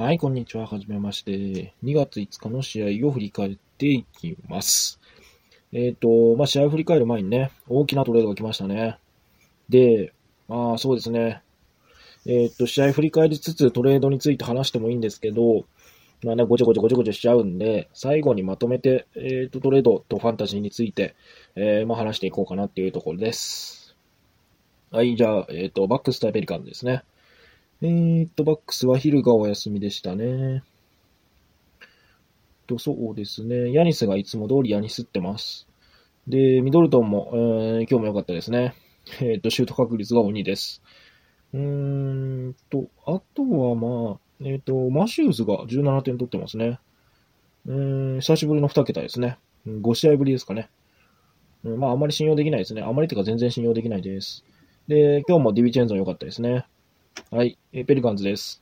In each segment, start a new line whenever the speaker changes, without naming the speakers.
はい、こんにちは。はじめまして。2月5日の試合を振り返っていきます。えっ、と、まあ、試合を振り返る前にね、大きなトレードが来ましたね。で、まあ、そうですね。えっ、と、試合振り返りつつトレードについて話してもいいんですけど、まあね、ごちゃごちゃごちゃごちゃしちゃうんで、最後にまとめて、えっ、と、トレードとファンタジーについて、えまあ、話していこうかなっていうところです。はい、じゃあ、えっ、と、バックス対ペリカンですね。えーっと、バックスは昼がお休みでしたね。と、そうですね。ヤニスがいつも通りヤニスってます。で、ミドルトンも、えー今日も良かったですね。えーっと、シュート確率が鬼です。うーんと、あとはまあ、えっと、マシューズが17点取ってますね。うん、久しぶりの2桁ですね。5試合ぶりですかね。うんまあ、あまり信用できないですね。あまりっていうか全然信用できないです。で、今日もディビンチェンゾ良かったですね。はい、えーペリカンズです。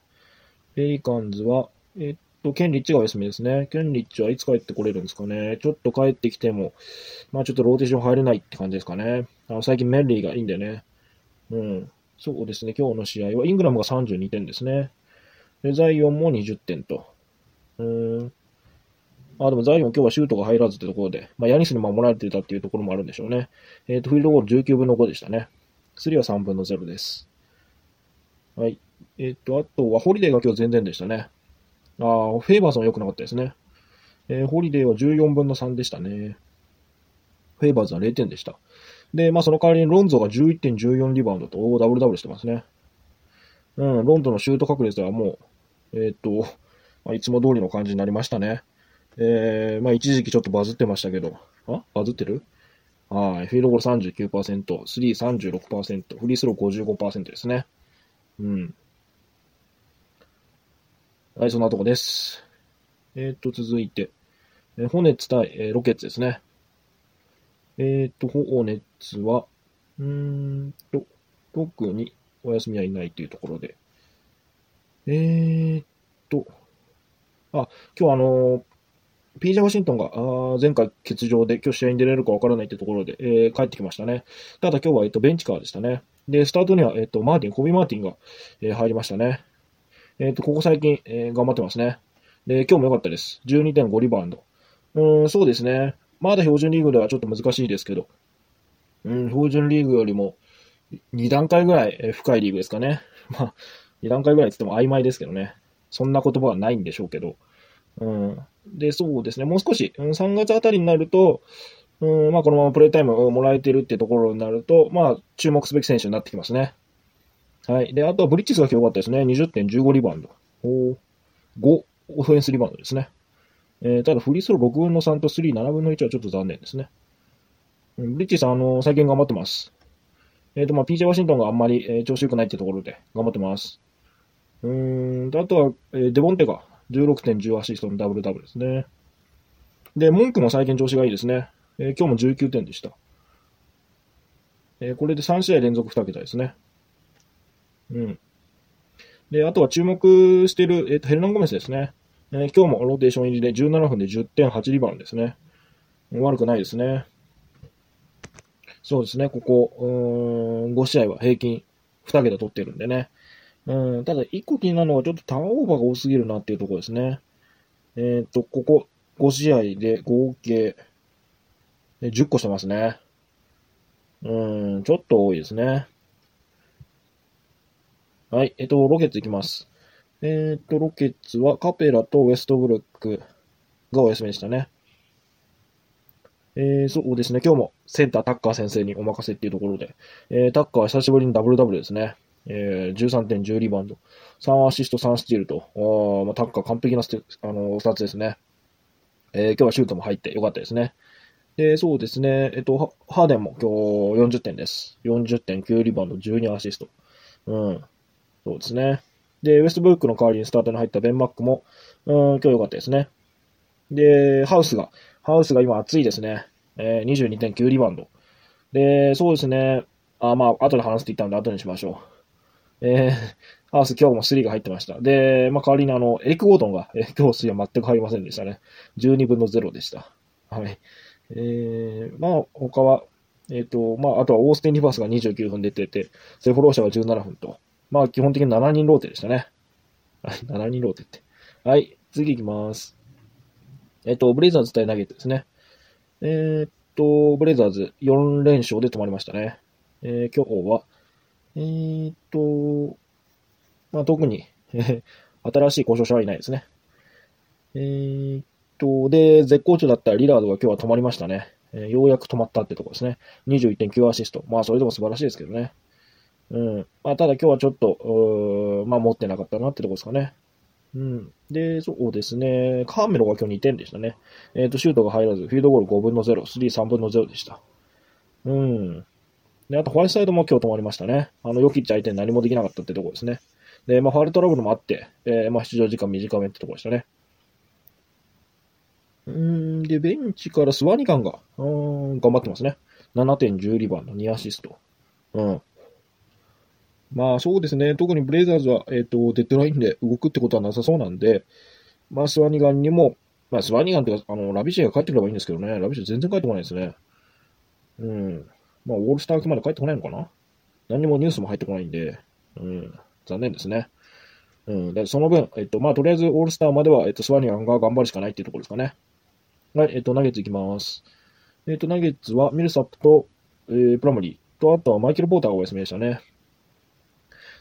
ペリカンズは、えっと、ケンリッチがお休みですね。ケンリッチはいつ帰ってこれるんですかね。ちょっと帰ってきても、まあちょっとローテーション入れないって感じですかね。あの最近メッリがいいんでね。うん。そうですね。今日の試合は、イングラムが32点ですね。で、ザイオンも20点と。うーん。あ、でもザイオン今日はシュートが入らずってところで、まあヤニスに守られてたっていうところもあるんでしょうね。えっ、と、フィールドゴール19分の5でしたね。スリーは3分の0です。はい。えっ、と、あとは、ホリデーが今日全然でしたね。ああ、フェイバーズも良くなかったですね。えーホリデーは14分の3でしたね。フェイバーズは0点でした。で、まあその代わりにロンゾが11.14リバウンドとダブルダブルしてますね。うん、ロンゾのシュート確率はもう、えっ、と、まあ、いつも通りの感じになりましたね。えー、まあ一時期ちょっとバズってましたけど、あ？バズってる？はい、フィールドゴール39%、スリー36%、フリースロー55%ですね。うん。はい、そんなとこです。えっ、と、続いて、えーホネッツ対、えーロケッツですね。えっ、と、ホネッツは、うーんと、特にお休みはいないというところで。えっ、と、あ、今日あの PJ ワシントンがあ前回欠場で今日試合に出れるかわからないってところで、えー帰ってきましたね。ただ今日は、えっと、ベンチカーでしたね。で、スタートには、えっと、マーティン、コビー・マーティンが、えー入りましたね。えっと、ここ最近、えー頑張ってますね。で、今日も良かったです。12.5リバウンド。うん、そうですね。まだ標準リーグではちょっと難しいですけど、うん、標準リーグよりも2段階ぐらい深いリーグですかね。まあ、2段階ぐらいって言っても曖昧ですけどね。そんな言葉はないんでしょうけど。うん。で、そうですね。もう少し、3月あたりになると、うん、まあ、このままプレイタイムをもらえてるってところになると、まあ、注目すべき選手になってきますね。はい。で、あとはブリッジスが良かったですね。20.15リバウンド。お5オフェンスリバウンドですね。えーただ、フリースロー6分の3と3、7分の1はちょっと残念ですね。うんブリッジさん、あの最近頑張ってます。えっ、と、まあ、PJ ワシントンがあんまり、えー調子良くないってところで頑張ってます。うーん、あとは、えーデボンテが16.10アシストのダブルダブルですね。で、文句も最近調子がいいですね。えー今日も19点でした。えーこれで3試合連続2桁ですね。うん。で、あとは注目している、えーとヘルナン・ゴメスですね。えー今日もローテーション入りで17分で10.8リバウンですね。悪くないですね。そうですね、ここ、うーん、5試合は平均2桁取ってるんでね。うん、ただ、1個気になるのはちょっとターンオーバーが多すぎるなっていうところですね。えっ、と、ここ5試合で合計10個してますね。うん、ちょっと多いですね。はい、えっ、と、ロケッツいきます。えっ、と、ロケッツはカペラとウェストブルックがお休みでしたね。えー、そうですね。今日もセンタータッカー先生にお任せっていうところで、えー、タッカーは久しぶりにダブルダブルですね。えー、13.10リバウンド、3アシスト、3スティールと、あーまあ、タッカー完璧なステあのー、スタですね。えー、今日はシュートも入ってよかったですね。で、そうですね。えっと、ハーデンも今日40点です。40.9リバウンド、12アシスト。うん。そうですね。で、ウェストブルックの代わりにスタートに入ったベン・マックも、うん、今日良かったですね。で、ハウスが、ハウスが今熱いですね。えー、22.9リバウンド。で、そうですね。あ、まあ、後で話すって言ったんで後にしましょう。えー、ハウス今日も3が入ってました。で、まあ、代わりにあの、エリック・ウォートンが、えー今日3は全く入りませんでしたね。12分の0でした。はい。えー、まあ、他は、えっ、と、まあ、あとはオースティン・リバースが29分出てて、セフォローシャが17分と、まあ、基本的に7人ローテでしたね。はい、7人ローテって。はい、次行きます。えっと、ブレイザーズ対ナゲッツですね。えー、っと、ブレイザーズ4連勝で止まりましたね。えー、今日は、えー、っと、まあ、特に、新しい故障者はいないですね。えー、っと、で、絶好調だったリラードが今日は止まりましたね。えー、ようやく止まったってとこですね。21.9アシスト。まあ、それでも素晴らしいですけどね。うん。まあ、ただ今日はちょっと、まあ、持ってなかったなってとこですかね。うん。で、そうですね。カーメロが今日2点でしたね。えっ、ー、と、シュートが入らず、フィードゴール5分の0、スリー3分の0でした。うん。で、あと、ホワイトサイドも今日止まりましたね。あの、ヨキッチ相手に何もできなかったってとこですね。で、まあ、ファールトラブルもあって、えー、まあ、出場時間短めってとこでしたね。うん、で、ベンチからスワニガンが、うん、頑張ってますね。7.10リバウンド、2アシスト。うん。まあそうですね、特にブレイザーズは、えっ、ー、と、デッドラインで動くってことはなさそうなんで、まあスワニガンにも、まあスワニガンっていうか、あの、ラビシエが帰ってくればいいんですけどね、ラビシエ全然帰ってこないですね。うん。まあオールスター明けまで帰ってこないのかな？何もニュースも入ってこないんで、うん、残念ですね。うん。で、その分、えっと、まあとりあえずオールスターまでは、えっと、スワニガンが頑張るしかないっていうところですかね。はい、えっと、ナゲッツいきます。えっと、ナゲッツはミルサップと、えー、プラムリーと、あとはマイケル・ポーターがお休みでしたね。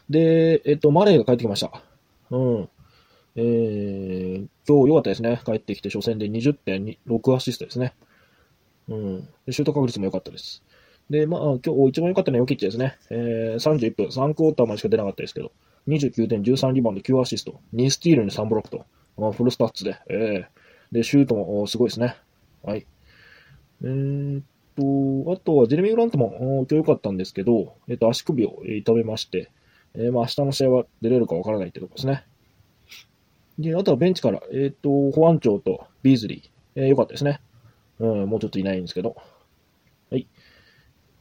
で、えっと、マレーが帰ってきました。うん。えー、今日良かったですね。帰ってきて初戦で20.6アシストですね。うん。シュート確率も良かったです。で、まあ、今日一番良かったのはヨキッチですね。えー、31分、3クォーターまでしか出なかったですけど、29点、13リバウンド、9アシスト、2スティールに3ブロックと、あフルスタッツで、えー、で、シュートもすごいですね。はい。えー、っと、あとはジェレミー・グラントも今日良かったんですけど、えー、っと、足首を痛めまして、えー、まあ、明日の試合は出れるかわからないってとこですね。で、あとはベンチから、えっ、と、保安庁とビーズリー、えー、よかったですね。うん、もうちょっといないんですけど。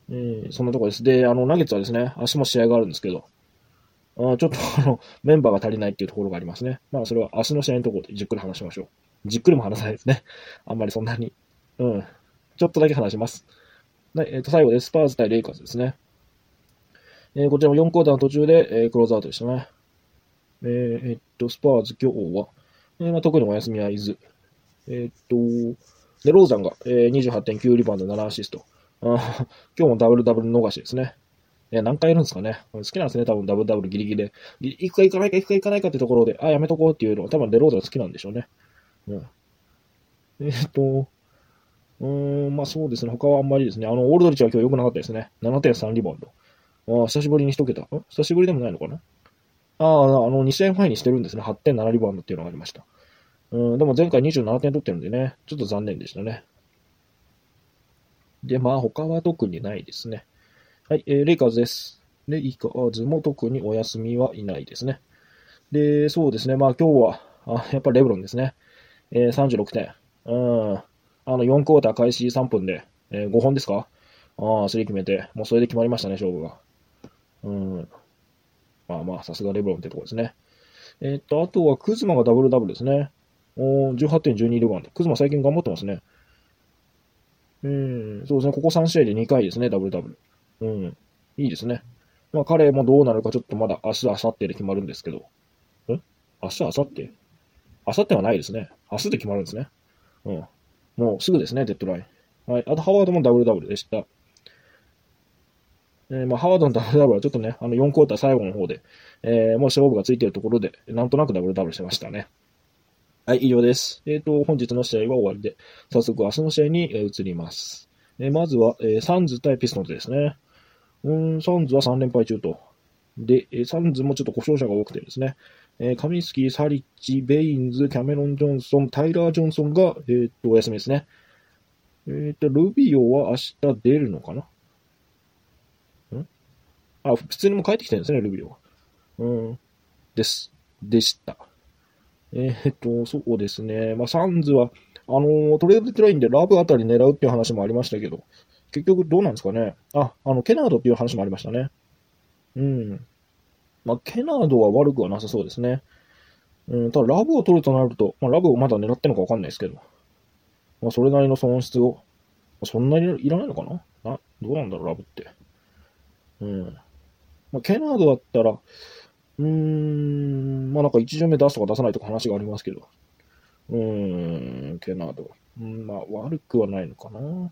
はい。えー、そんなとこです。で、あの、ナゲッツはですね、明日も試合があるんですけど、あちょっとあの、メンバーが足りないっていうところがありますね。まあ、それは明日の試合のところでじっくり話しましょう。じっくりも話さないですね。あんまりそんなに。うん。ちょっとだけ話します。はい、えっ、ー、と、最後で。スパーズ対レイカーズですね。えー、こちらも4クォーターの途中で、えー、クローズアウトでしたね。えー、えー、っと、スパーズ今日は、えーまあ、特にお休みはいず。えー、っと、で、ローザンが、えー、28.9リバウンド7アシスト。今日もダブルダブル逃しですね。いや、何回やるんですかね。好きなんですね、多分ダブルダブルギリギリで。行くか行かないか行くか行かないかってところで、あ、やめとこうっていうのは多分デローザン好きなんでしょうね。うん。え、っと、うーん、まあそうですね。他はあんまりですね。あの、オールドリッチは今日良くなかったですね。7.3リバウンド。ああ、久しぶりに一桁。ん？久しぶりでもないのかな？ああ、あの、2試合前にしてるんですね。8.7リバウンドっていうのがありました。うん、でも前回27点取ってるんでね、ちょっと残念でしたね。で、まあ他は特にないですね。はい、えー、レイカーズです。レイカーズも特にお休みはいないですね。で、そうですね。まあ今日は、あやっぱレブロンですね。えー、36点。うん。あの、4クォーター開始3分で、えー、5本ですか？ああ、スリー決めて、もうそれで決まりましたね、勝負が。うん。まあまあ、さすがレブロンってとこですね。えー、っと、あとはクズマがダブルダブルですね。お18.12レバウンド。クズマ最近頑張ってますね。うん、そうですね。ここ3試合で2回ですね、ダブルダブル。うん。いいですね。まあ彼もどうなるかちょっとまだ明日、明後日で決まるんですけど。ん？明日、明後日？明後日はないですね。明日で決まるんですね。うん。もうすぐですね、デッドライン。はい。あと、ハワードもダブルダブルでした。えー、まあ、ハワードのダブルダブルはちょっとね、あの4クォーター最後の方で、えー、もう勝負がついてるところで、なんとなくダブルダブルしてましたね。はい、以上です。えっ、ー、と、本日の試合は終わりで、早速明日の試合に移ります。えー、まずは、えー、サンズ対ピストンズですね。うん、サンズは3連敗中と。で、えー、サンズもちょっと故障者が多くてですね、えー、カミスキー、サリッチ、ベインズ、キャメロン・ジョンソン、タイラー・ジョンソンが、えー、っと、お休みですね。えー、っと、ルビオは明日出るのかな？ん？あ、普通にも帰ってきてるんですね、ルビオは。うん。です。でした。えー、っと、そうですね。まあ、サンズは、あのー、トレードデッドラインでラブあたり狙うっていう話もありましたけど、結局どうなんですかね。あ、あの、ケナードっていう話もありましたね。うん。まあ、ケナードは悪くはなさそうですね。うん、ただラブを取るとなると、まあ、ラブをまだ狙ってるのかわかんないですけど、まあ、それなりの損失を、そんなにいらないのかな？などうなんだろう、ラブって。うん。まあ、ケナードだったら、うーん、まあなんか一巡目出すとか出さないとか話がありますけど。うーん、ケナード。うん、まあ悪くはないのかな。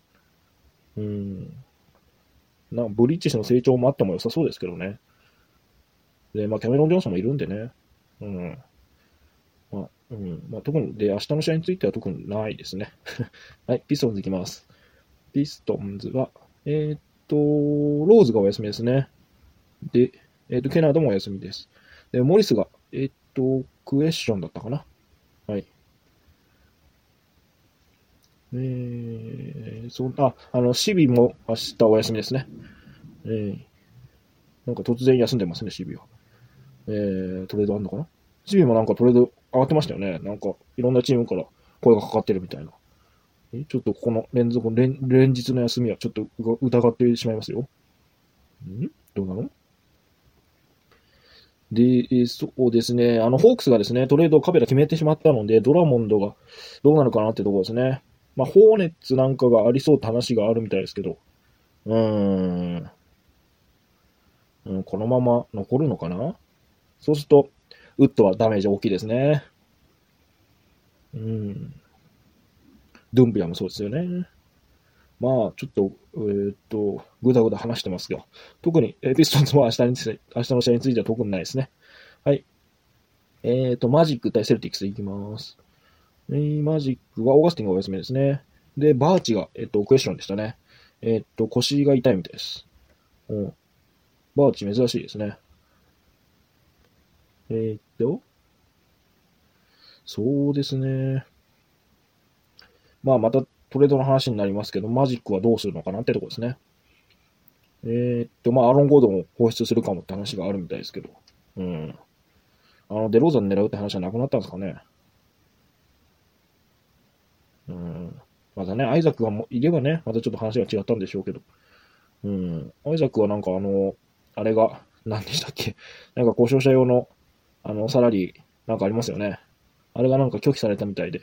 うん。なブリッジ氏の成長もあっても良さそうですけどね。で、まあキャメロン・ジョンソンもいるんでね。うん。まあ、うん。まあ特に、で、明日の試合については特にないですね。はい、ピストンズいきます。ピストンズは、えー、っと、ローズがお休みですね。で、えー、っと、ケナードもお休みです。で、モリスが、えー、っと、クエスチョンだったかな。はい。えー、そう、あ、あの、シビも明日お休みですね。えー、なんか突然休んでますね、シビは。えー、トレードあんのかなシビもなんかトレード上がってましたよね。なんか、いろんなチームから声がかかってるみたいな。えちょっとこの連続連、連日の休みはちょっと疑ってしまいますよ。ん？どうなの？で、そうですね。あの、ホークスがですね、トレードカメラ決めてしまったので、ドラモンドがどうなるかなってところですね。まあ、ホーネッツなんかがありそうって話があるみたいですけど、うーん。うん、このまま残るのかな？そうすると、ウッドはダメージ大きいですね。うん。ドゥンビアもそうですよね。まあ、ちょっと、えー、っと、ぐだぐだ話してますが、特に、えー、ピストンズは明日につ、明日の試合については特にないですね。はい。えー、っと、マジック対セルティックスいきます。えー、マジックはオーガスティンがお休みですね。で、バーチが、えっと、クエスチョンでしたね。えっと、腰が痛いみたいです。うん。バーチ珍しいですね。えー、っと、そうですね。まあ、またトレードの話になりますけど、マジックはどうするのかなってとこですね。えー、っと、まあ、アロン・ゴードンを放出するかもって話があるみたいですけど。うん。あの、デローザン狙うって話はなくなったんですかね。うん。まだね、アイザックがいればね、またちょっと話が違ったんでしょうけど。うん。アイザックはなんかあの、あれが、何でしたっけ？なんか故障者用の、あの、サラリー、なんかありますよね。あれがなんか拒否されたみたいで。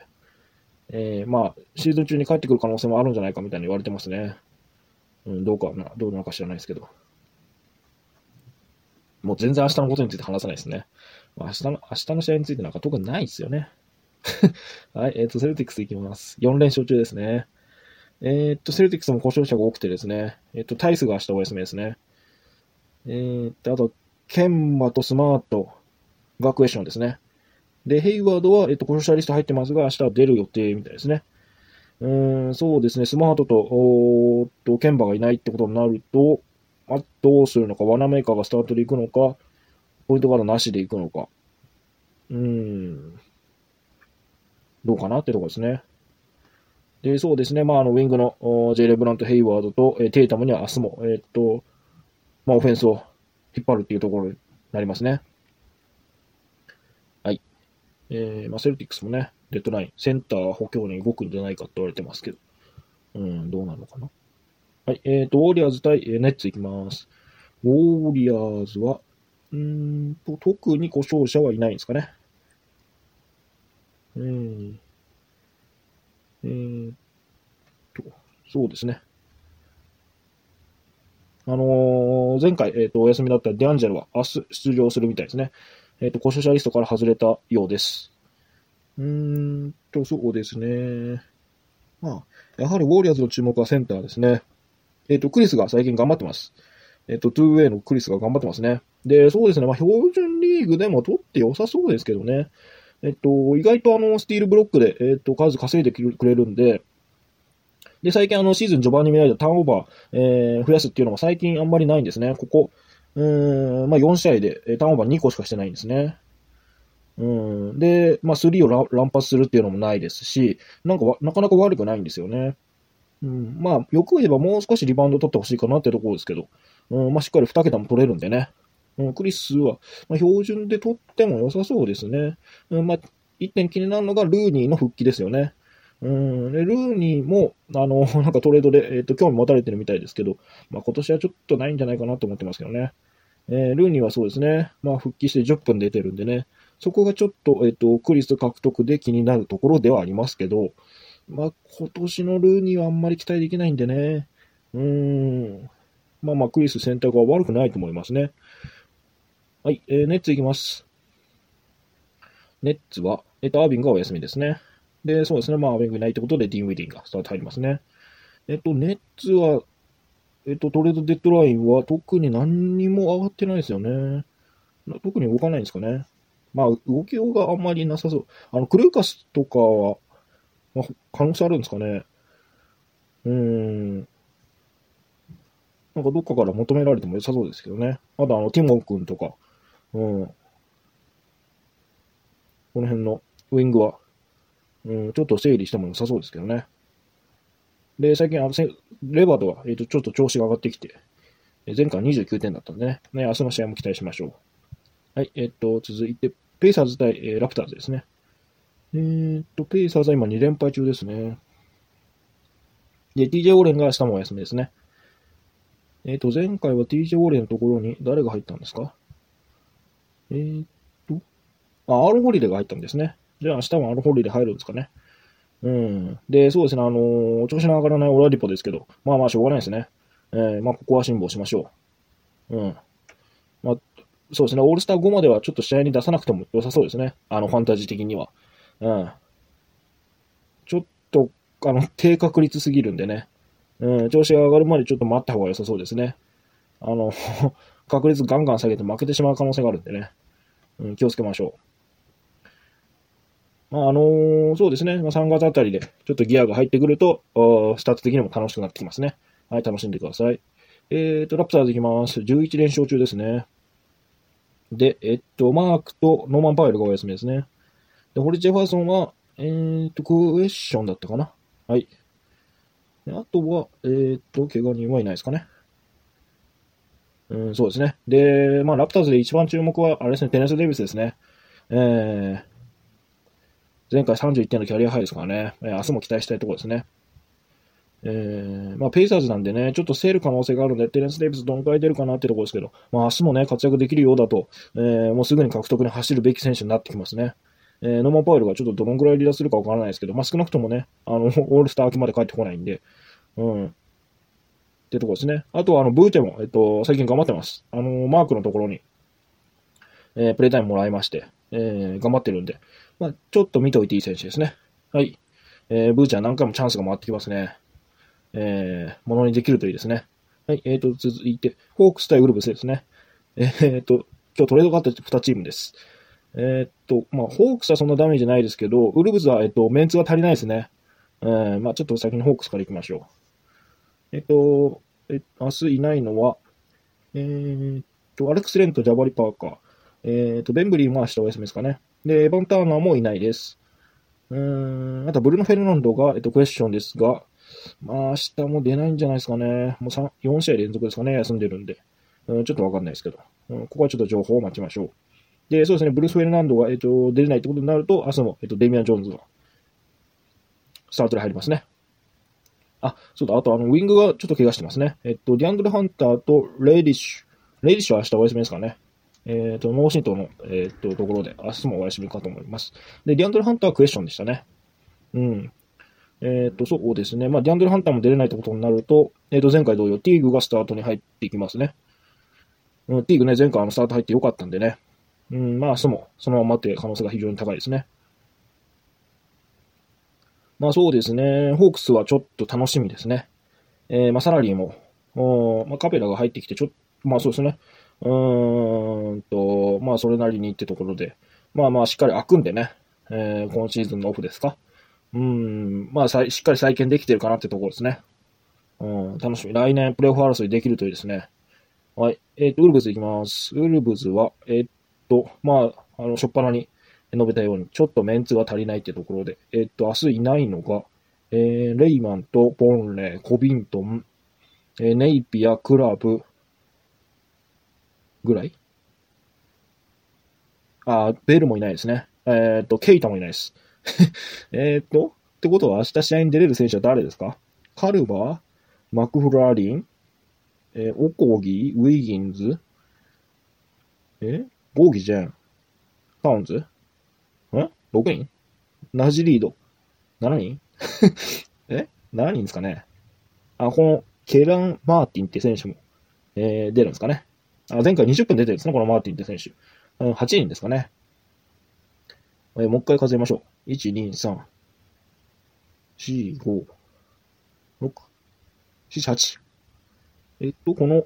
えー、まあ、シーズン中に帰ってくる可能性もあるんじゃないかみたいに言われてますね。うん、どうかな、どうなのか知らないですけど。もう全然明日のことについて話さないですね。ま、明日の、明日の試合についてなんか特にないですよね。はい、えっ、ー、と、セルティックスいきます。4連勝中ですね。えっ、と、セルティックスも故障者が多くてですね、えっ、と、タイスが明日お休みですね。えっと、あと、ケンマとスマートがクエスチョンですね。で、ヘイワードは、えっと、故障者リスト入ってますが、明日は出る予定みたいですね。うーん、そうですね、スマートと、おーと、ケンバがいないってことになると、あどうするのか、ワナメーカーがスタートで行くのか、ポイントガードなしで行くのか。うーん、どうかなってとこですね。で、そうですね、まあ、あの、ウィングのジェイレブラント・ヘイワードと、えー、テイタムには明日も、えー、っと、まあ、オフェンスを引っ張るっていうところになりますね。えー、まあ、セルティックスもね、デッドライン、センター補強に動くんじゃないかって言われてますけど、うん、どうなのかな。はい、えっ、ー、と、ウォーリアーズ対、えー、ネッツいきます。ウォーリアーズは、うんと、特に故障者はいないんですかね。えー、えー、と、そうですね。あのー、前回、えっ、ー、と、お休みだったディアンジェルは明日出場するみたいですね。えっ、ー、と、故障者リストから外れたようです。うーんと、そうですね。まあ、やはりウォーリアーズの注目はセンターですね。えっ、と、クリスが最近頑張ってます。えっ、と、2way のクリスが頑張ってますね。で、そうですね。まあ、標準リーグでも取って良さそうですけどね。えっと、意外とあの、スティールブロックで、えっと、数稼いでくれるんで、で、最近あの、シーズン序盤に見られたターンオーバー、えー、増やすっていうのが最近あんまりないんですね。ここ、うん、まあ、4試合でターンオーバー2個しかしてないんですね。うん。で、まあ、3を乱発するっていうのもないですし、なんかなかなか悪くないんですよね。うん。まあ、よく言えばもう少しリバウンド取ってほしいかなってところですけど、うん、まあ、しっかり2桁も取れるんでね。うん、クリスは、まあ、標準で取っても良さそうですね。うん、まあ、一点気になるのがルーニーの復帰ですよね。うん、でルーニーも、あの、なんかトレードで、えっ、と、興味持たれてるみたいですけど、まあ、今年はちょっとないんじゃないかなと思ってますけどね。えー、ルーニーはそうですね。まあ、復帰して10分出てるんでね。そこがちょっと、えっ、と、クリス獲得で気になるところではありますけど、まあ、今年のルーニーはあんまり期待できないんでね。うーん。まあまあ、クリス選択は悪くないと思いますね。はい、えー、ネッツいきます。ネッツは、えっ、と、アービングがお休みですね。で、そうですね。まあ、アービングいないってことで、ディン・ウィディンがスタート入りますね。えっ、と、ネッツは、えっ、と、トレードデッドラインは特に何にも上がってないですよね。特に動かないんですかね。まあ、動きようがあんまりなさそう。あの、クルーカスとかは、まあ、可能性あるんですかね。うーん。なんかどっかから求められても良さそうですけどね。あとあの、ティモン君とか、うん。この辺のウィングは、うん、ちょっと整理しても良さそうですけどね。で、最近、あの、レバードは、えっ、ー、と、ちょっと調子が上がってきて、前回29点だったんでね、ね、明日の試合も期待しましょう。はい、えっ、ー、と、続いて、ペイサーズ対、えー、ラプターズですね。えー、っと、ペイサーズは今2連敗中ですね。で、TJ オーレンが明日もお休みですね。えっ、と、前回は TJ オーレンのところに誰が入ったんですか？え、っと、あ、アーロンホリデーが入ったんですね。じゃあ明日もアーロンホリデー入るんですかね。うん。で、そうですね、あのー、調子の上がらないオラディポですけど、まあまあしょうがないですね。えー、まあここは辛抱しましょう。うん。まあ、そうですね、オールスター後まではちょっと試合に出さなくても良さそうですね。あの、ファンタジー的には。うん。ちょっと、あの、低確率すぎるんでね。うん、調子が上がるまでちょっと待った方が良さそうですね。あの、確率ガンガン下げて負けてしまう可能性があるんでね。うん、気をつけましょう。まあ、あのー、そうですね。まあ、3月あたりでちょっとギアが入ってくると、スタート的にも楽しくなってきますね。はい、楽しんでください。えーと、ラプターズいきます。11連勝中ですね。で、えっと、マークとノーマン・パウエルがお休みですね。で、ホリジェファーソンは、えーと、クエスチョンだったかな。はい。あとは、えーと、怪我人はいないですかね。うん、そうですね。で、まあ、ラプターズで一番注目は、あれですね、テネス・デイビスですね。えー、前回31点のキャリアハイですからね、えー、明日も期待したいところですね。えー、まあ、ペイサーズなんでね、ちょっと競る可能性があるんで、テレンス・デイビスどのくらい出るかなってところですけど、まあ、明日もね、活躍できるようだと、えー、もうすぐに獲得に走るべき選手になってきますね。えー、ノーマン・パウエルがちょっとどのくらい離脱するかわからないですけど、まあ、少なくともね、あの、オールスター明けまで帰ってこないんで、うん。ってとこですね。あとは、あの、ブーチェも、えっと、最近頑張ってます。あの、マークのところに、えー、プレイタイムもらいまして、えー、頑張ってるんで、まあ、ちょっと見ておいていい選手ですね。はい。えー、ブーチは何回もチャンスが回ってきますね。えー、ものにできるといいですね。はい、えーと、続いて、ホークス対ウルブスですね。えーと、今日トレードがあった2チームです。えー、っと、まあ、ホークスはそんなダメージないですけど、ウルブズは、えっと、メンツが足りないですね。えー、まあ、ちょっと先にホークスから行きましょう。えっと、え明日いないのは、えー、っと、アレックス・レンとジャバリ・パーカー。えー、っと、ベンブリーも明日お休みですかね。で、エヴァン・ターナーもいないです。うん、あと、ブルーノ・フェルナンドが、えっと、クエスチョンですが、まあ、明日も出ないんじゃないですかね。もう3、4試合連続ですかね、休んでるんで。うん、ちょっとわかんないですけど、うん。ここはちょっと情報を待ちましょう。で、そうですね、ブルース・フェルナンドが、えっと、出れないってことになると、明日も、えっと、デミアン・ジョーンズが、スタートで入りますね。あ、そうだ、あと、あの、ウィングがちょっと怪我してますね。えっと、ディアンドル・ハンターとレイディッシュ。レイディッシュは明日お休みですかね。えっ、と、脳震盪の、えっ、と、ところで、明日もお休みかと思います。で、ディアンドル・ハンターはクエスチョンでしたね。うん。えっ、ー、と、そうですね。まあ、ディアンドル・ハンターも出れないってことになると、えっ、と、前回同様、ティーグがスタートに入っていきますね。うん、ティーグね、前回あのスタート入ってよかったんでね。うん、まあ、そも、そのままって可能性が非常に高いですね。まあ、そうですね。ホークスはちょっと楽しみですね。えー、まあ、サラリーも、おまあ、カペラが入ってきて、ちょっと、まあ、そうですね。うーんと、まあ、それなりにってところで、まあまあ、しっかり開くんでね。えー、今シーズンのオフですか。うん、まあしっかり再建できてるかなってところですね。うん、楽しみ。来年プレイオフ争いできるといいですね。はい。えっ、ー、と、ウルブズいきます。ウルブズは、えっ、と、まあ、あの、しょっぱなに述べたように、ちょっとメンツが足りないってところで、えっ、と、明日いないのが、えー、レイマンとポンレー、コビントン、えー、ネイピア、クラブ、ぐらい？あ、ベルもいないですね。えっ、と、ケイタもいないです。えっと、ってことは明日試合に出れる選手は誰ですか？カルバーマクフラーリンえー、オコギウィギンズえボーギじゃん。タウンズ？ん ?6 人？ナジリード？7人？え ?7 人ですかねあ、このケラン・マーティンって選手も、えー、出るんですかね前回20分出てるんですね、このマーティンって選手。うん8人ですかね。え、もう一回数えましょう。1、2、3、4、5、6、7、8。えっと、この、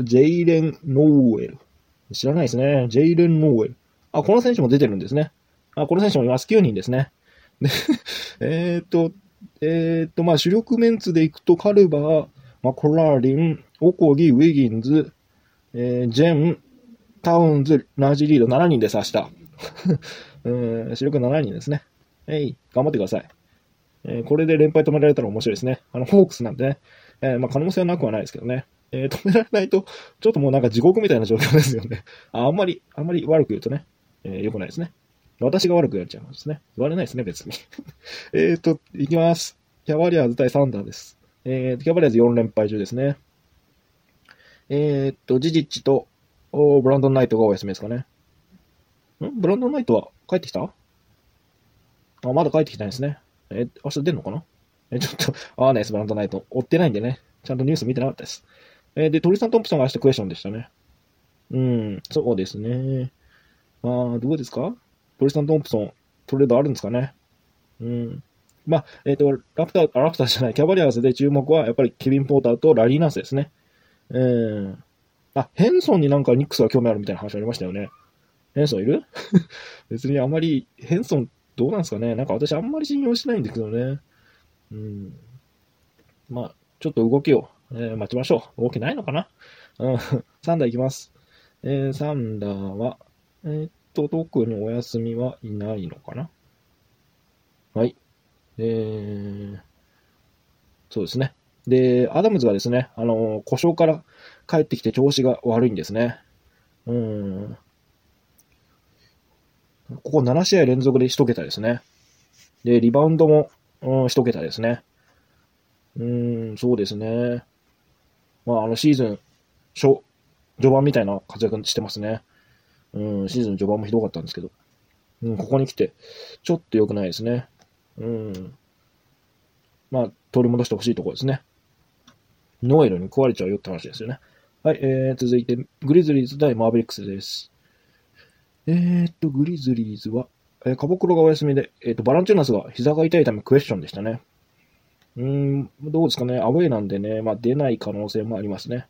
ジェイレン・ノーエル。知らないですね。ジェイレン・ノーエル。あ、この選手も出てるんですね。あ、この選手もいます。9人ですね。で、えっと、えー、っと、まあ、主力メンツでいくと、カルバー、マコラーリン、オコギ、ウィギンズ、えー、ジェン、タウンズ、ラージリード7人です、明日。うん、主力7人ですね。えい、頑張ってください。えー、これで連敗止められたら面白いですね。あの、ホークスなんでね、えー、まあ、可能性はなくはないですけどね。えー、止められないと、ちょっともうなんか地獄みたいな状況ですよね。ああんまり、あんまり悪く言うとね、えー、良くないですね。私が悪くやっちゃいますね。言われないですね、別に。えっと、いきます。キャバリアーズ対サンダーです。えー、キャバリアーズ4連敗中ですね。えー、っと、ジジッチと、おブランドンナイトがお休みですかね。ん？ブランドンナイトは帰ってきた？あ、まだ帰ってきたんですね。え、明日出んのかな？え、ちょっと、合わないです、ブランドンナイト。追ってないんでね。ちゃんとニュース見てなかったです。えー、で、トリサン・トンプソンが明日クエスチョンでしたね。うん、そうですね。まあ、どうですか？トリサン・トンプソン、トレードあるんですかね？うん。まあ、えっ、ー、と、ラプター、ラプターじゃない、キャバリアーズで注目は、やっぱりケビン・ポーターとラリー・ナースですね。えー、あ、ヘンソンになんかニックスが興味あるみたいな話ありましたよね。ヘンソンいる？別にあんまり、ヘンソンどうなんですかね？なんか私あんまり信用しないんですけどね。うん。まあ、ちょっと動きを、えー、待ちましょう。動きないのかな？うん。サンダー行きます。えー、サンダーは、えー、っと、特にお休みはいないのかな？はい。えー、そうですね。で、アダムズがですね、あの、故障から帰ってきて調子が悪いんですね。うん。ここ7試合連続で1桁ですね。で、リバウンドも、うん、1桁ですね。うん、そうですね。まあ、あの、シーズン、初、序盤みたいな活躍してますね。うん、シーズン序盤もひどかったんですけど。うん、ここに来て、ちょっと良くないですね。うん。まあ、取り戻してほしいところですね。ノエルに壊れちゃうよって話ですよね。はい、えー、続いて、グリズリーズ対マーベリックスです。えー、っと、グリズリーズは、えー、カボクロがお休みで、えー、っと、バランチューナスが膝が痛いためクエスチョンでしたね。うーん、どうですかね。アウェイなんでね、まあ出ない可能性もありますね。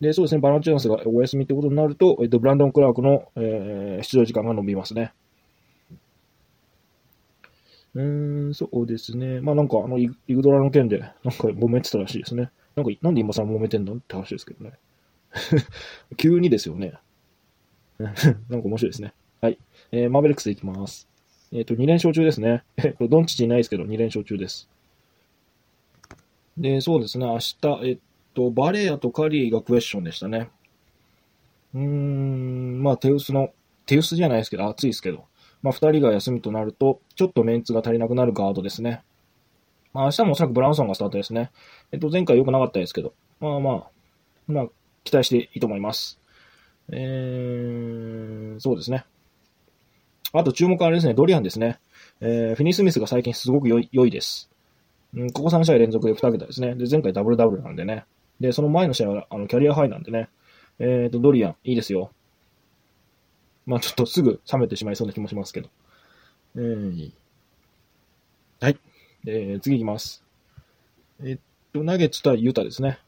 で、そうですね、バランチューナスがお休みってことになると、えっと、ブランドン・クラークの、えー、出場時間が伸びますね。うーん、そうですね。まあなんか、あの、イグドラの件で、なんか揉めてたらしいですね。なんか、なんで今さ揉めてんの？って話ですけどね。急にですよね。なんか面白いですね。はい。えー、マーベリックスでいきます。えっ、ー、と、2連勝中ですね。これ、ドンチチいないですけど、2連勝中です。で、そうですね、明日、えっと、バレーアとカリーがクエスチョンでしたね。うーん、まあ、手薄の、手薄じゃないですけど、暑いですけど、まあ、2人が休みとなると、ちょっとメンツが足りなくなるガードですね。まあ、明日もおそらくブラウンソンがスタートですね。えっと、前回良くなかったですけど、まあまあ、まあ、期待していいと思います。えー、そうですね。あと注目はあれですね、ドリアンですね。えー、フィニー・スミスが最近すごく良い良いです。うん、ここ3試合連続で2桁ですね。で、前回ダブルダブルなんでね。で、その前の試合は、あの、キャリアハイなんでね。えっ、ー、と、ドリアン、いいですよ。まあちょっとすぐ冷めてしまいそうな気もしますけど。えー、はい。えー、次いきます。えっと、ナゲッツ対ユタですね。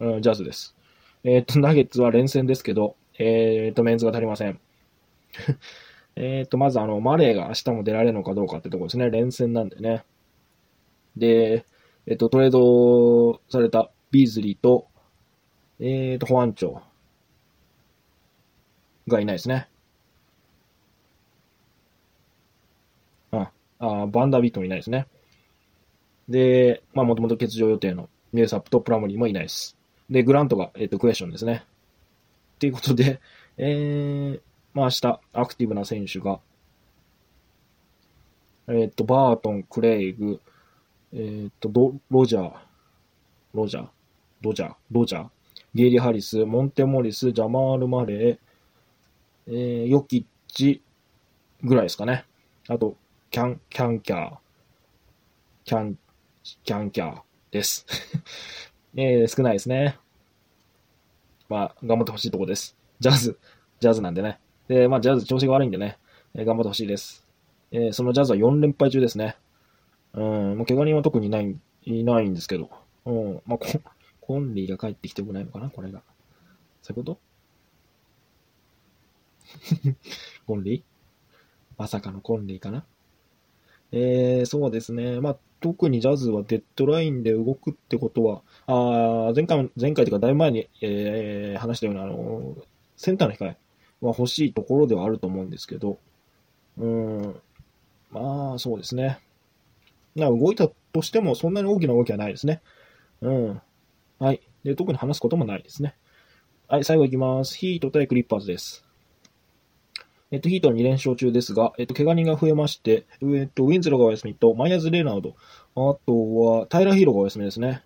うん、ジャズです。えっと、ナゲッツは連戦ですけど、えっと、メンズが足りません。えっと、まずあの、マレーが明日も出られるのかどうかってとこですね。連戦なんでね。で、えっと、トレードされたビーズリーと、えっと、保安庁がいないですね。あ、あバンダービットもいないですね。で、まあ、もともと欠場予定のミルサップとプラモリーもいないです。で、グラントが、えっと、クエスチョンですね。ということで、えー、まあ、明日、アクティブな選手が、えっと、バートン、クレイグ、えっと、ド、ロジャー、ロジャー、ロジャー、ロジャー、ゲイリー・ハリス、モンテ・モリス、ジャマール・マレー、えー、ヨキッチぐらいですかね。あと、キャン、キャンキャー、キャン、キャンキャーです。えー、少ないですね。まあ、頑張ってほしいところです。ジャズ、ジャズなんでね。で、まあ、ジャズ調子が悪いんでね、えー、頑張ってほしいです。えー、そのジャズは4連敗中ですね。うん、もう怪我人は特にない、いないんですけど。うん、まあ、ココンリーが帰ってきてもないのかな、これが。そういうこと？コンリー？まさかのコンリーかな？えー、そうですね。まあ、特にジャズはデッドラインで動くってことは、あ前回、前回というかだいぶ前に、えー、話したような、あの、センターの控えは欲しいところではあると思うんですけど、うん、まあ、そうですね。な動いたとしても、そんなに大きな動きはないですね。うん。はい。で、特に話すこともないですね。はい、最後いきます。ヒート対クリッパーズです。えっと、ヒートは2連勝中ですが、えっと、怪我人が増えまして、えっと、ウィンズローがお休みと、マイヤーズ・レナード、あとは、タイラー・ヒーローがお休みですね。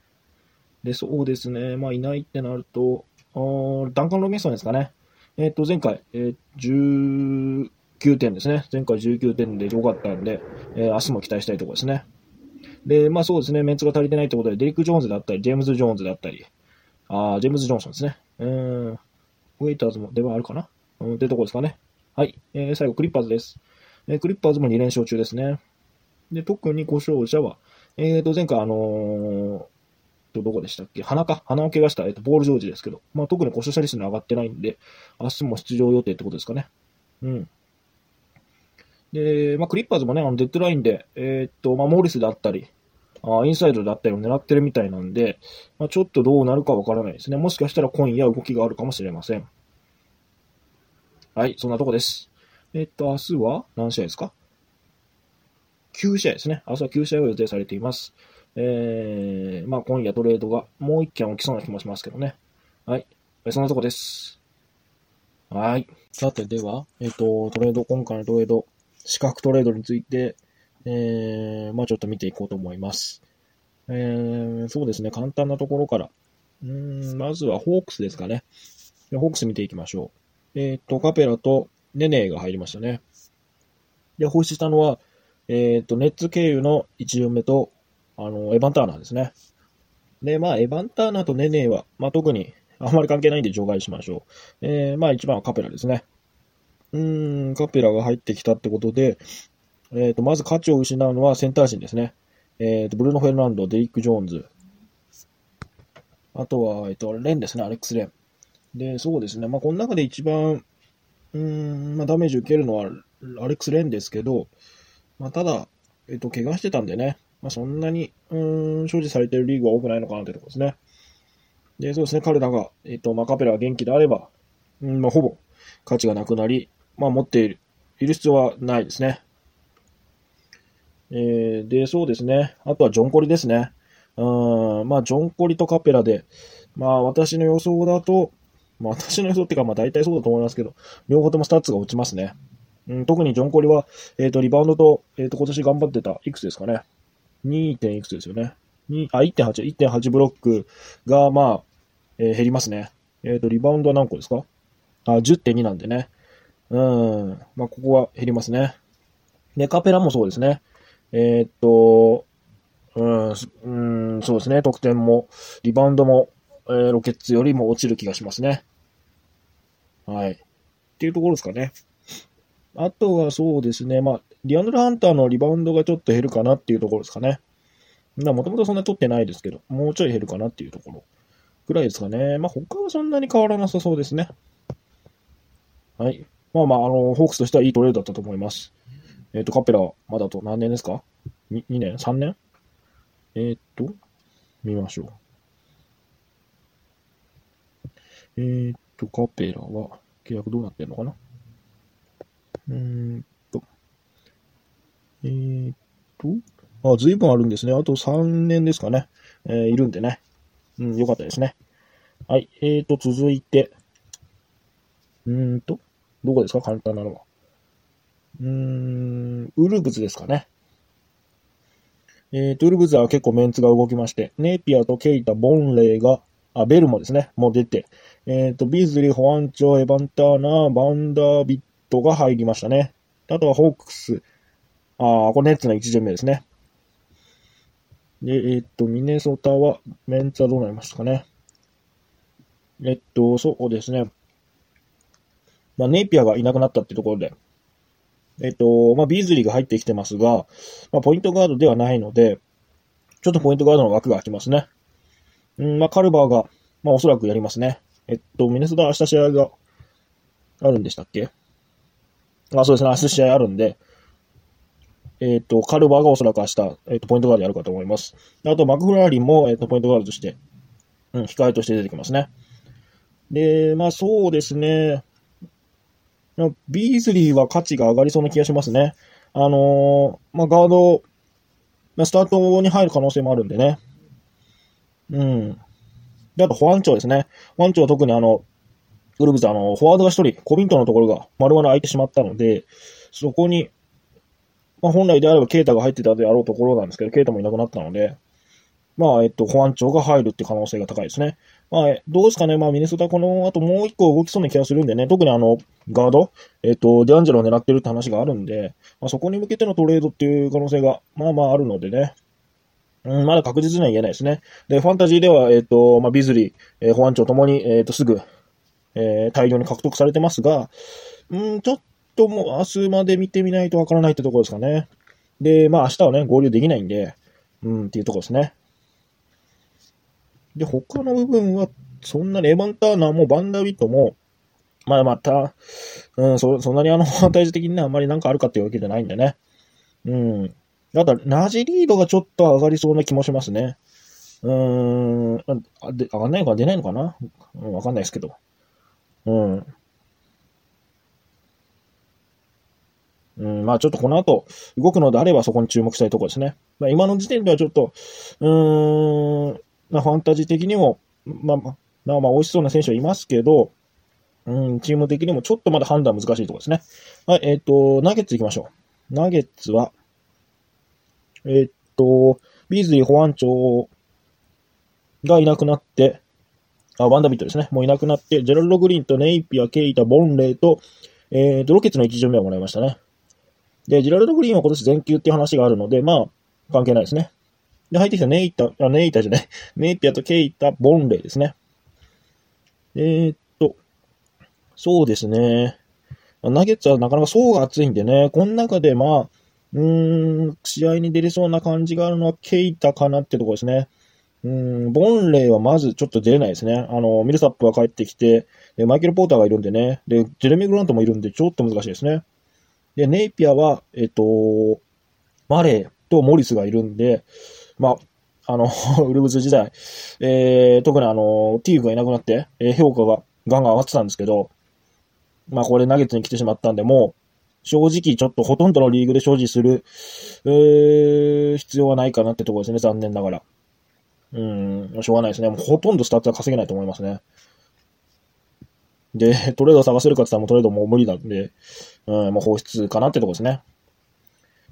で、そうですね。まあ、いないってなると、あダンカン・ロビンソンですかね。えっと、前回、えー、19点ですね。前回19点で良かったんで、えー、明日も期待したいところですね。で、まあそうですね、メンツが足りてないってことで、デリック・ジョーンズだったり、ジェームズ・ジョーンズだったり、あジェームズ・ジョンソンですね。うん、ウェイターズも出番あるかな？うん、ってとこですかね。はい。えー、最後、クリッパーズです。えー、クリッパーズも2連勝中ですね。で、特に故障者は、えーと、前回あのー、と、どこでしたっけ？鼻か？鼻を怪我した、えっ、ー、と、ボールジョージですけど、まあ、特に故障者リストに上がってないんで、明日も出場予定ってことですかね。うん。で、まあ、クリッパーズもね、あの、デッドラインで、えっ、ー、と、まあ、モーリスだったり、あインサイドだったりを狙ってるみたいなんで、まあ、ちょっとどうなるかわからないですね。もしかしたら今夜動きがあるかもしれません。はい、そんなとこです。えっと、明日は何試合ですか ?9 試合ですね。明日は9試合を予定されています。えー、まあ今夜トレードがもう一件起きそうな気もしますけどね。はい。そんなとこです。はい。さて、では、えっ、と、トレード、今回のトレード、資格トレードについて、えー、まあちょっと見ていこうと思います。えー、そうですね、簡単なところから。うん、まずはホークスですかね。ホークス見ていきましょう。えっ、と、カペラとネネが入りましたね。で、放出したのは、えっ、と、ネッツ経由の1巡目と、あの、エヴァンターナーですね。で、まあ、エヴァンターナーとネネは、まあ、特にあまり関係ないんで除外しましょう。えー、まあ、一番はカペラですね。うーん、カペラが入ってきたってことで、えっ、ー、と、まず価値を失うのはセンター陣ですね。えっ、ー、と、ブルーノ・フェルナンド、デリック・ジョーンズ。あとは、えっ、と、レンですね、アレックス・レン。で、そうですね。まあ、この中で一番、うん、まあ、ダメージ受けるのは、アレックス・レンですけど、まあ、ただ、えっと、怪我してたんでね、まあ、そんなに、うん、所持されてるリーグは多くないのかなってところですね。で、そうですね、彼らが、えっと、ま、カペラが元気であれば、うん、まあ、ほぼ価値がなくなり、まあ、持っている、いる必要はないですね。えー、で、そうですね。あとはジョンコリですね。うん、まあ、ジョンコリとカペラで、まあ、私の予想だと、まあ私の予想っていうか、まあ大体そうだと思いますけど、両方ともスタッツが落ちますね。うん、特にジョン・コリは、えっ、ー、と、リバウンドと、えっ、ー、と、今年頑張ってた、いくつですかね。2. 点いくつですよね。2あ、1.8、1.8ブロックが、まあ、えー、減りますね。えっ、と、リバウンドは何個ですか？あ、10.2なんでね。うん、まあ、ここは減りますね。で、カペラもそうですね。えっと、うん、うん、そうですね。得点も、リバウンドも、えー、ロケッツよりも落ちる気がしますね。はい。っていうところですかね。あとはそうですね、まあ、リアンドル・ハンターのリバウンドがちょっと減るかなっていうところですかね。もともとそんなに取ってないですけど、もうちょい減るかなっていうところぐらいですかね。まあ、他はそんなに変わらなさそうですね。はい。まあまあ、あの、ホークスとしてはいいトレードだったと思います。えっ、ー、と、カペラ、まだと何年ですか？2, ?2 年 ?3 年？えっ、ー、と、見ましょう。えー、と、カペラは、契約どうなってんのかな？うーんと。えー、っと、あ、随分あるんですね。あと3年ですかね。えー、いるんでね。うん、よかったですね。はい。えーと、続いて。うーんと、どこですか？簡単なのは。うーん、ウルブズですかね。えーと、ウルブズは結構メンツが動きまして、ネイピアとケイタ、ボンレイがあ、ベルもですね、もう出て、えっ、ー、と、ビーズリー、ホアンチョ、エバンターナー、バンダービットが入りましたね。あとはホークス、あこれネッツの1巡目ですね。で、えっ、ー、と、ミネソタは、メンツはどうなりましたかね。えっと、そうですね。まあ、ネイピアがいなくなったってところで、えっと、まあ、ビーズリーが入ってきてますが、まあ、ポイントガードではないので、ちょっとポイントガードの枠が空きますね。うん、まあ、カルバーが、まあ、おそらくやりますね。えっと、ミネソタ明日試合があるんでしたっけ？あ、そうですね、明日試合あるんで、えっと、カルバーがおそらく明日、えっと、ポイントガードやるかと思います。あと、マクフラーリンも、えっと、ポイントガードとして、うん、控えとして出てきますね。で、まあ、そうですね。ビーズリーは価値が上がりそうな気がしますね。あのー、まあ、ガード、スタートに入る可能性もあるんでね。うん。で、あと保安庁ですね。保安庁は特にあの、ウルブズ、あの、フォワードが一人、コビントのところが丸々空いてしまったので、そこに、まあ、本来であればケイタが入ってたであろうところなんですけど、ケイタもいなくなったので、まあ、えっと、保安庁が入るって可能性が高いですね。まあ、どうですかね。まあ、ミネソタこの後もう一個動きそうな気がするんでね。特にあの、ガード、えっと、デアンジェロを狙ってるって話があるんで、まあ、そこに向けてのトレードっていう可能性が、まあまああるのでね。うん、まだ確実には言えないですね。で、ファンタジーでは、えっと、まあ、ビズリー、えー、保安庁ともに、えっと、すぐ、えー、大量に獲得されてますが、うん、ちょっともう明日まで見てみないとわからないってところですかね。で、まあ明日はね、合流できないんで、うん、っていうところですね。で、他の部分は、そんなにエヴァン・ターナーもバンダービットも、まあまた、うん、そ、そんなにあの、対峙的にね、あんまりなんかあるかっていうわけじゃないんでね。うん。ただ、ナジリードがちょっと上がりそうな気もしますね。うーん、あで上がんないのか出ないのかな？うん、わかんないですけど。うん。うん、まあちょっとこの後、動くのであればそこに注目したいところですね。まあ今の時点ではちょっと、うーん、まあ、ファンタジー的にも、まあ、まあ、まあ、美味しそうな選手はいますけど、うん、チーム的にもちょっとまだ判断難しいところですね。はい、えっ、ー、と、ナゲッツ行きましょう。ナゲッツは、えっ、と、ビーズリー保安庁がいなくなって、あ、ワンダビットですね。もういなくなって、ジェラルド・グリーンとネイピア、ケイタ、ボンレイと、えっ、ー、と、ロケツの1巡目をもらいましたね。で、ジェラルド・グリーンは今年全休っていう話があるので、まあ、関係ないですね。で、入ってきたネイタ、あ、ネイタじゃない、ネイピアとケイタ、ボンレイですね。えー、っと、そうですね。ナゲッツはなかなか層が厚いんでね、この中でまあ、うーん、試合に出れそうな感じがあるのはケイタかなってとこですね。うん、ボンレイはまずちょっと出れないですね。あの、ミルサップが帰ってきて、で、マイケル・ポーターがいるんでね、で、ジェレミー・グラントもいるんで、ちょっと難しいですね。で、ネイピアは、えっと、マレーとモリスがいるんで、まあ、あの、ウルブズ時代、えー、特にあの、ティーグがいなくなって、えー、評価がガンガン上がってたんですけど、まあ、これナゲッツに来てしまったんで、もう、正直ちょっとほとんどのリーグで所持する、えー、必要はないかなってところですね、残念ながら。うん、しょうがないですね。もうほとんどスタッツは稼げないと思いますね。で、トレードを探せるかって言ったらもうトレードもう無理なんで、うん、もう放出かなってとこですね。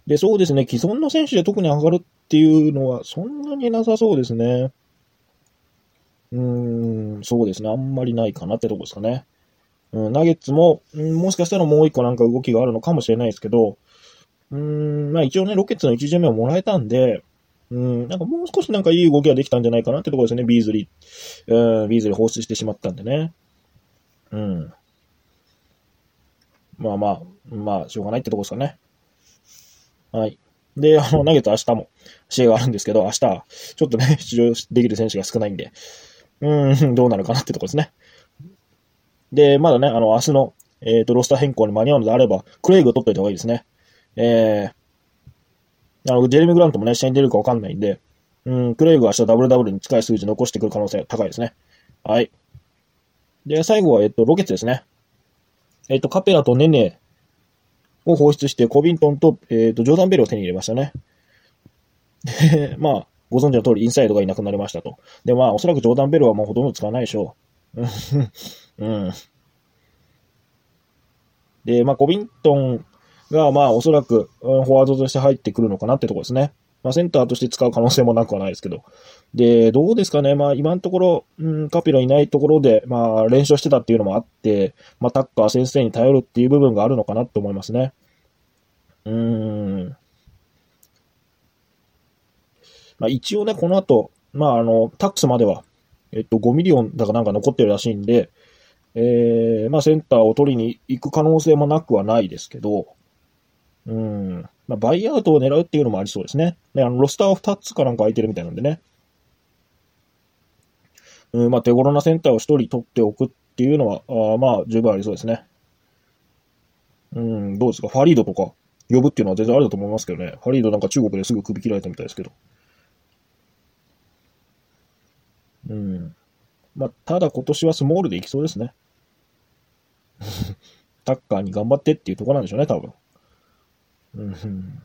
で、そうですね、既存の選手で特に上がるっていうのはそんなになさそうですね。うーん、そうですね、あんまりないかなってとこですかね。うん、ナゲッツも、うん、もしかしたらもう一個なんか動きがあるのかもしれないですけど、うーん、まあ一応ね、ロケッツの1巡目をもらえたんで、うん、なんかもう少しなんかいい動きができたんじゃないかなってところですね、ビーズリー。うん、ビーズリー放出してしまったんでね。うん。まあまあ、まあ、しょうがないってとこですかね。はい。で、あの、投げた明日も試合があるんですけど、明日、ちょっとね、出場できる選手が少ないんで、うん、どうなるかなってとこですね。で、まだね、あの、明日の、えっ、ー、と、ロスター変更に間に合うのであれば、クレイグを取っといた方がいいですね。えー、あの、ジェレミー・グラントもね、試合に出るかわかんないんで、うん、クレイグは明日 WW に近い数字残してくる可能性が高いですね。はい。で、最後は、えっ、と、ロケツですね。えっ、と、カペラとネネを放出して、コビントンと、えっ、と、ジョーダンベルを手に入れましたね。で、まあ、ご存知の通り、インサイドがいなくなりましたと。で、まあ、おそらくジョーダンベルはもうほとんど使わないでしょう。うん。で、まあ、コビントンが、まあ、おそらく、フォワードとして入ってくるのかなってとこですね。まあ、センターとして使う可能性もなくはないですけど。で、どうですかね。まあ、今のところ、うん、カピラいないところで、まあ、練習してたっていうのもあって、まあ、タッカー先生に頼るっていう部分があるのかなと思いますね。うーん。まあ、一応ね、この後、まあ、あの、タックスまでは、えっと、5ミリオンだかなんか残ってるらしいんで、えー、まあセンターを取りに行く可能性もなくはないですけど、うん、まあバイアウトを狙うっていうのもありそうですね。で、あの、ロスターは2つかなんか空いてるみたいなんでね。うん、まあ手頃なセンターを1人取っておくっていうのは、あまあ十分ありそうですね。うん、どうですか？ファリードとか呼ぶっていうのは全然ありだと思いますけどね。ファリードなんか中国ですぐ首切られたみたいですけど。うん。まあ、ただ今年はスモールでいきそうですね。タッカーに頑張ってっていうとこなんでしょうね、多分。うん。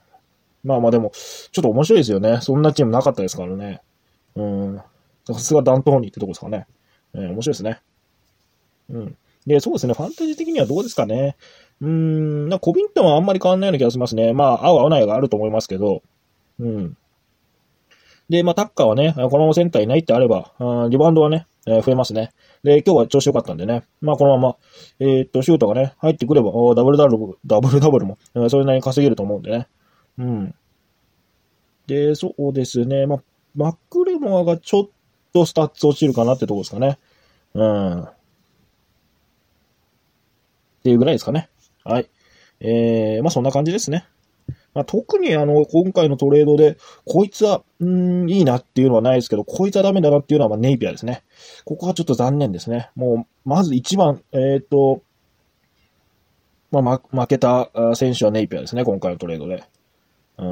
まあまあでも、ちょっと面白いですよね。そんなチームなかったですからね。うん。さすがダントーニーってとこですかね。えー、面白いですね。うん。で、そうですね、ファンタジー的にはどうですかね。うん、なコビントンはあんまり変わんないような気がしますね。まあ、合う合わないがあると思いますけど。うん。で、まあ、タッカーはね、このセンターいないってあれば、あリバウンドはね、え、増えますね。で、今日は調子良かったんでね。まあ、このまま、えー、っと、シュートがね、入ってくれば、ダブルダブル、ダブルダブルも、え、それなりに稼げると思うんでね。うん。で、そうですね。まあ、マックレモアがちょっとスタッツ落ちるかなってとこですかね。うん。っていうぐらいですかね。はい。えー、まあそんな感じですね。まあ、特にあの、今回のトレードで、こいつは、うん、いいなっていうのはないですけど、こいつはダメだなっていうのは、まあ、ネイピアですね。ここはちょっと残念ですね。もう、まず一番、えっ、ー、と、まあ、ま、負けた選手はネイピアですね、今回のトレードで。うん。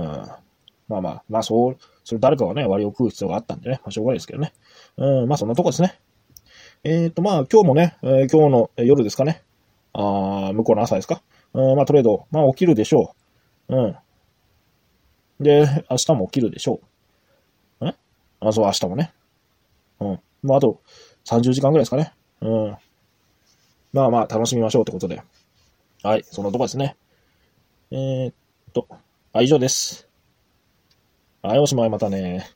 まあまあ、まあそう、それ誰かがね、割を食う必要があったんでね、まあしょうがないですけどね。うん、まあそんなとこですね。えっ、ー、と、まあ今日もね、えー、今日の夜ですかね。あ向こうの朝ですか。うん、まあトレード、まあ起きるでしょう。うん。で、明日も起きるでしょう。えあ、そう、明日もね。うん。まあ、あと30時間ぐらいですかね。うん。まあまあ、楽しみましょうってことで。はい、そんなとこですね。えー、っと、あ、以上です。はい、おしまい、またね。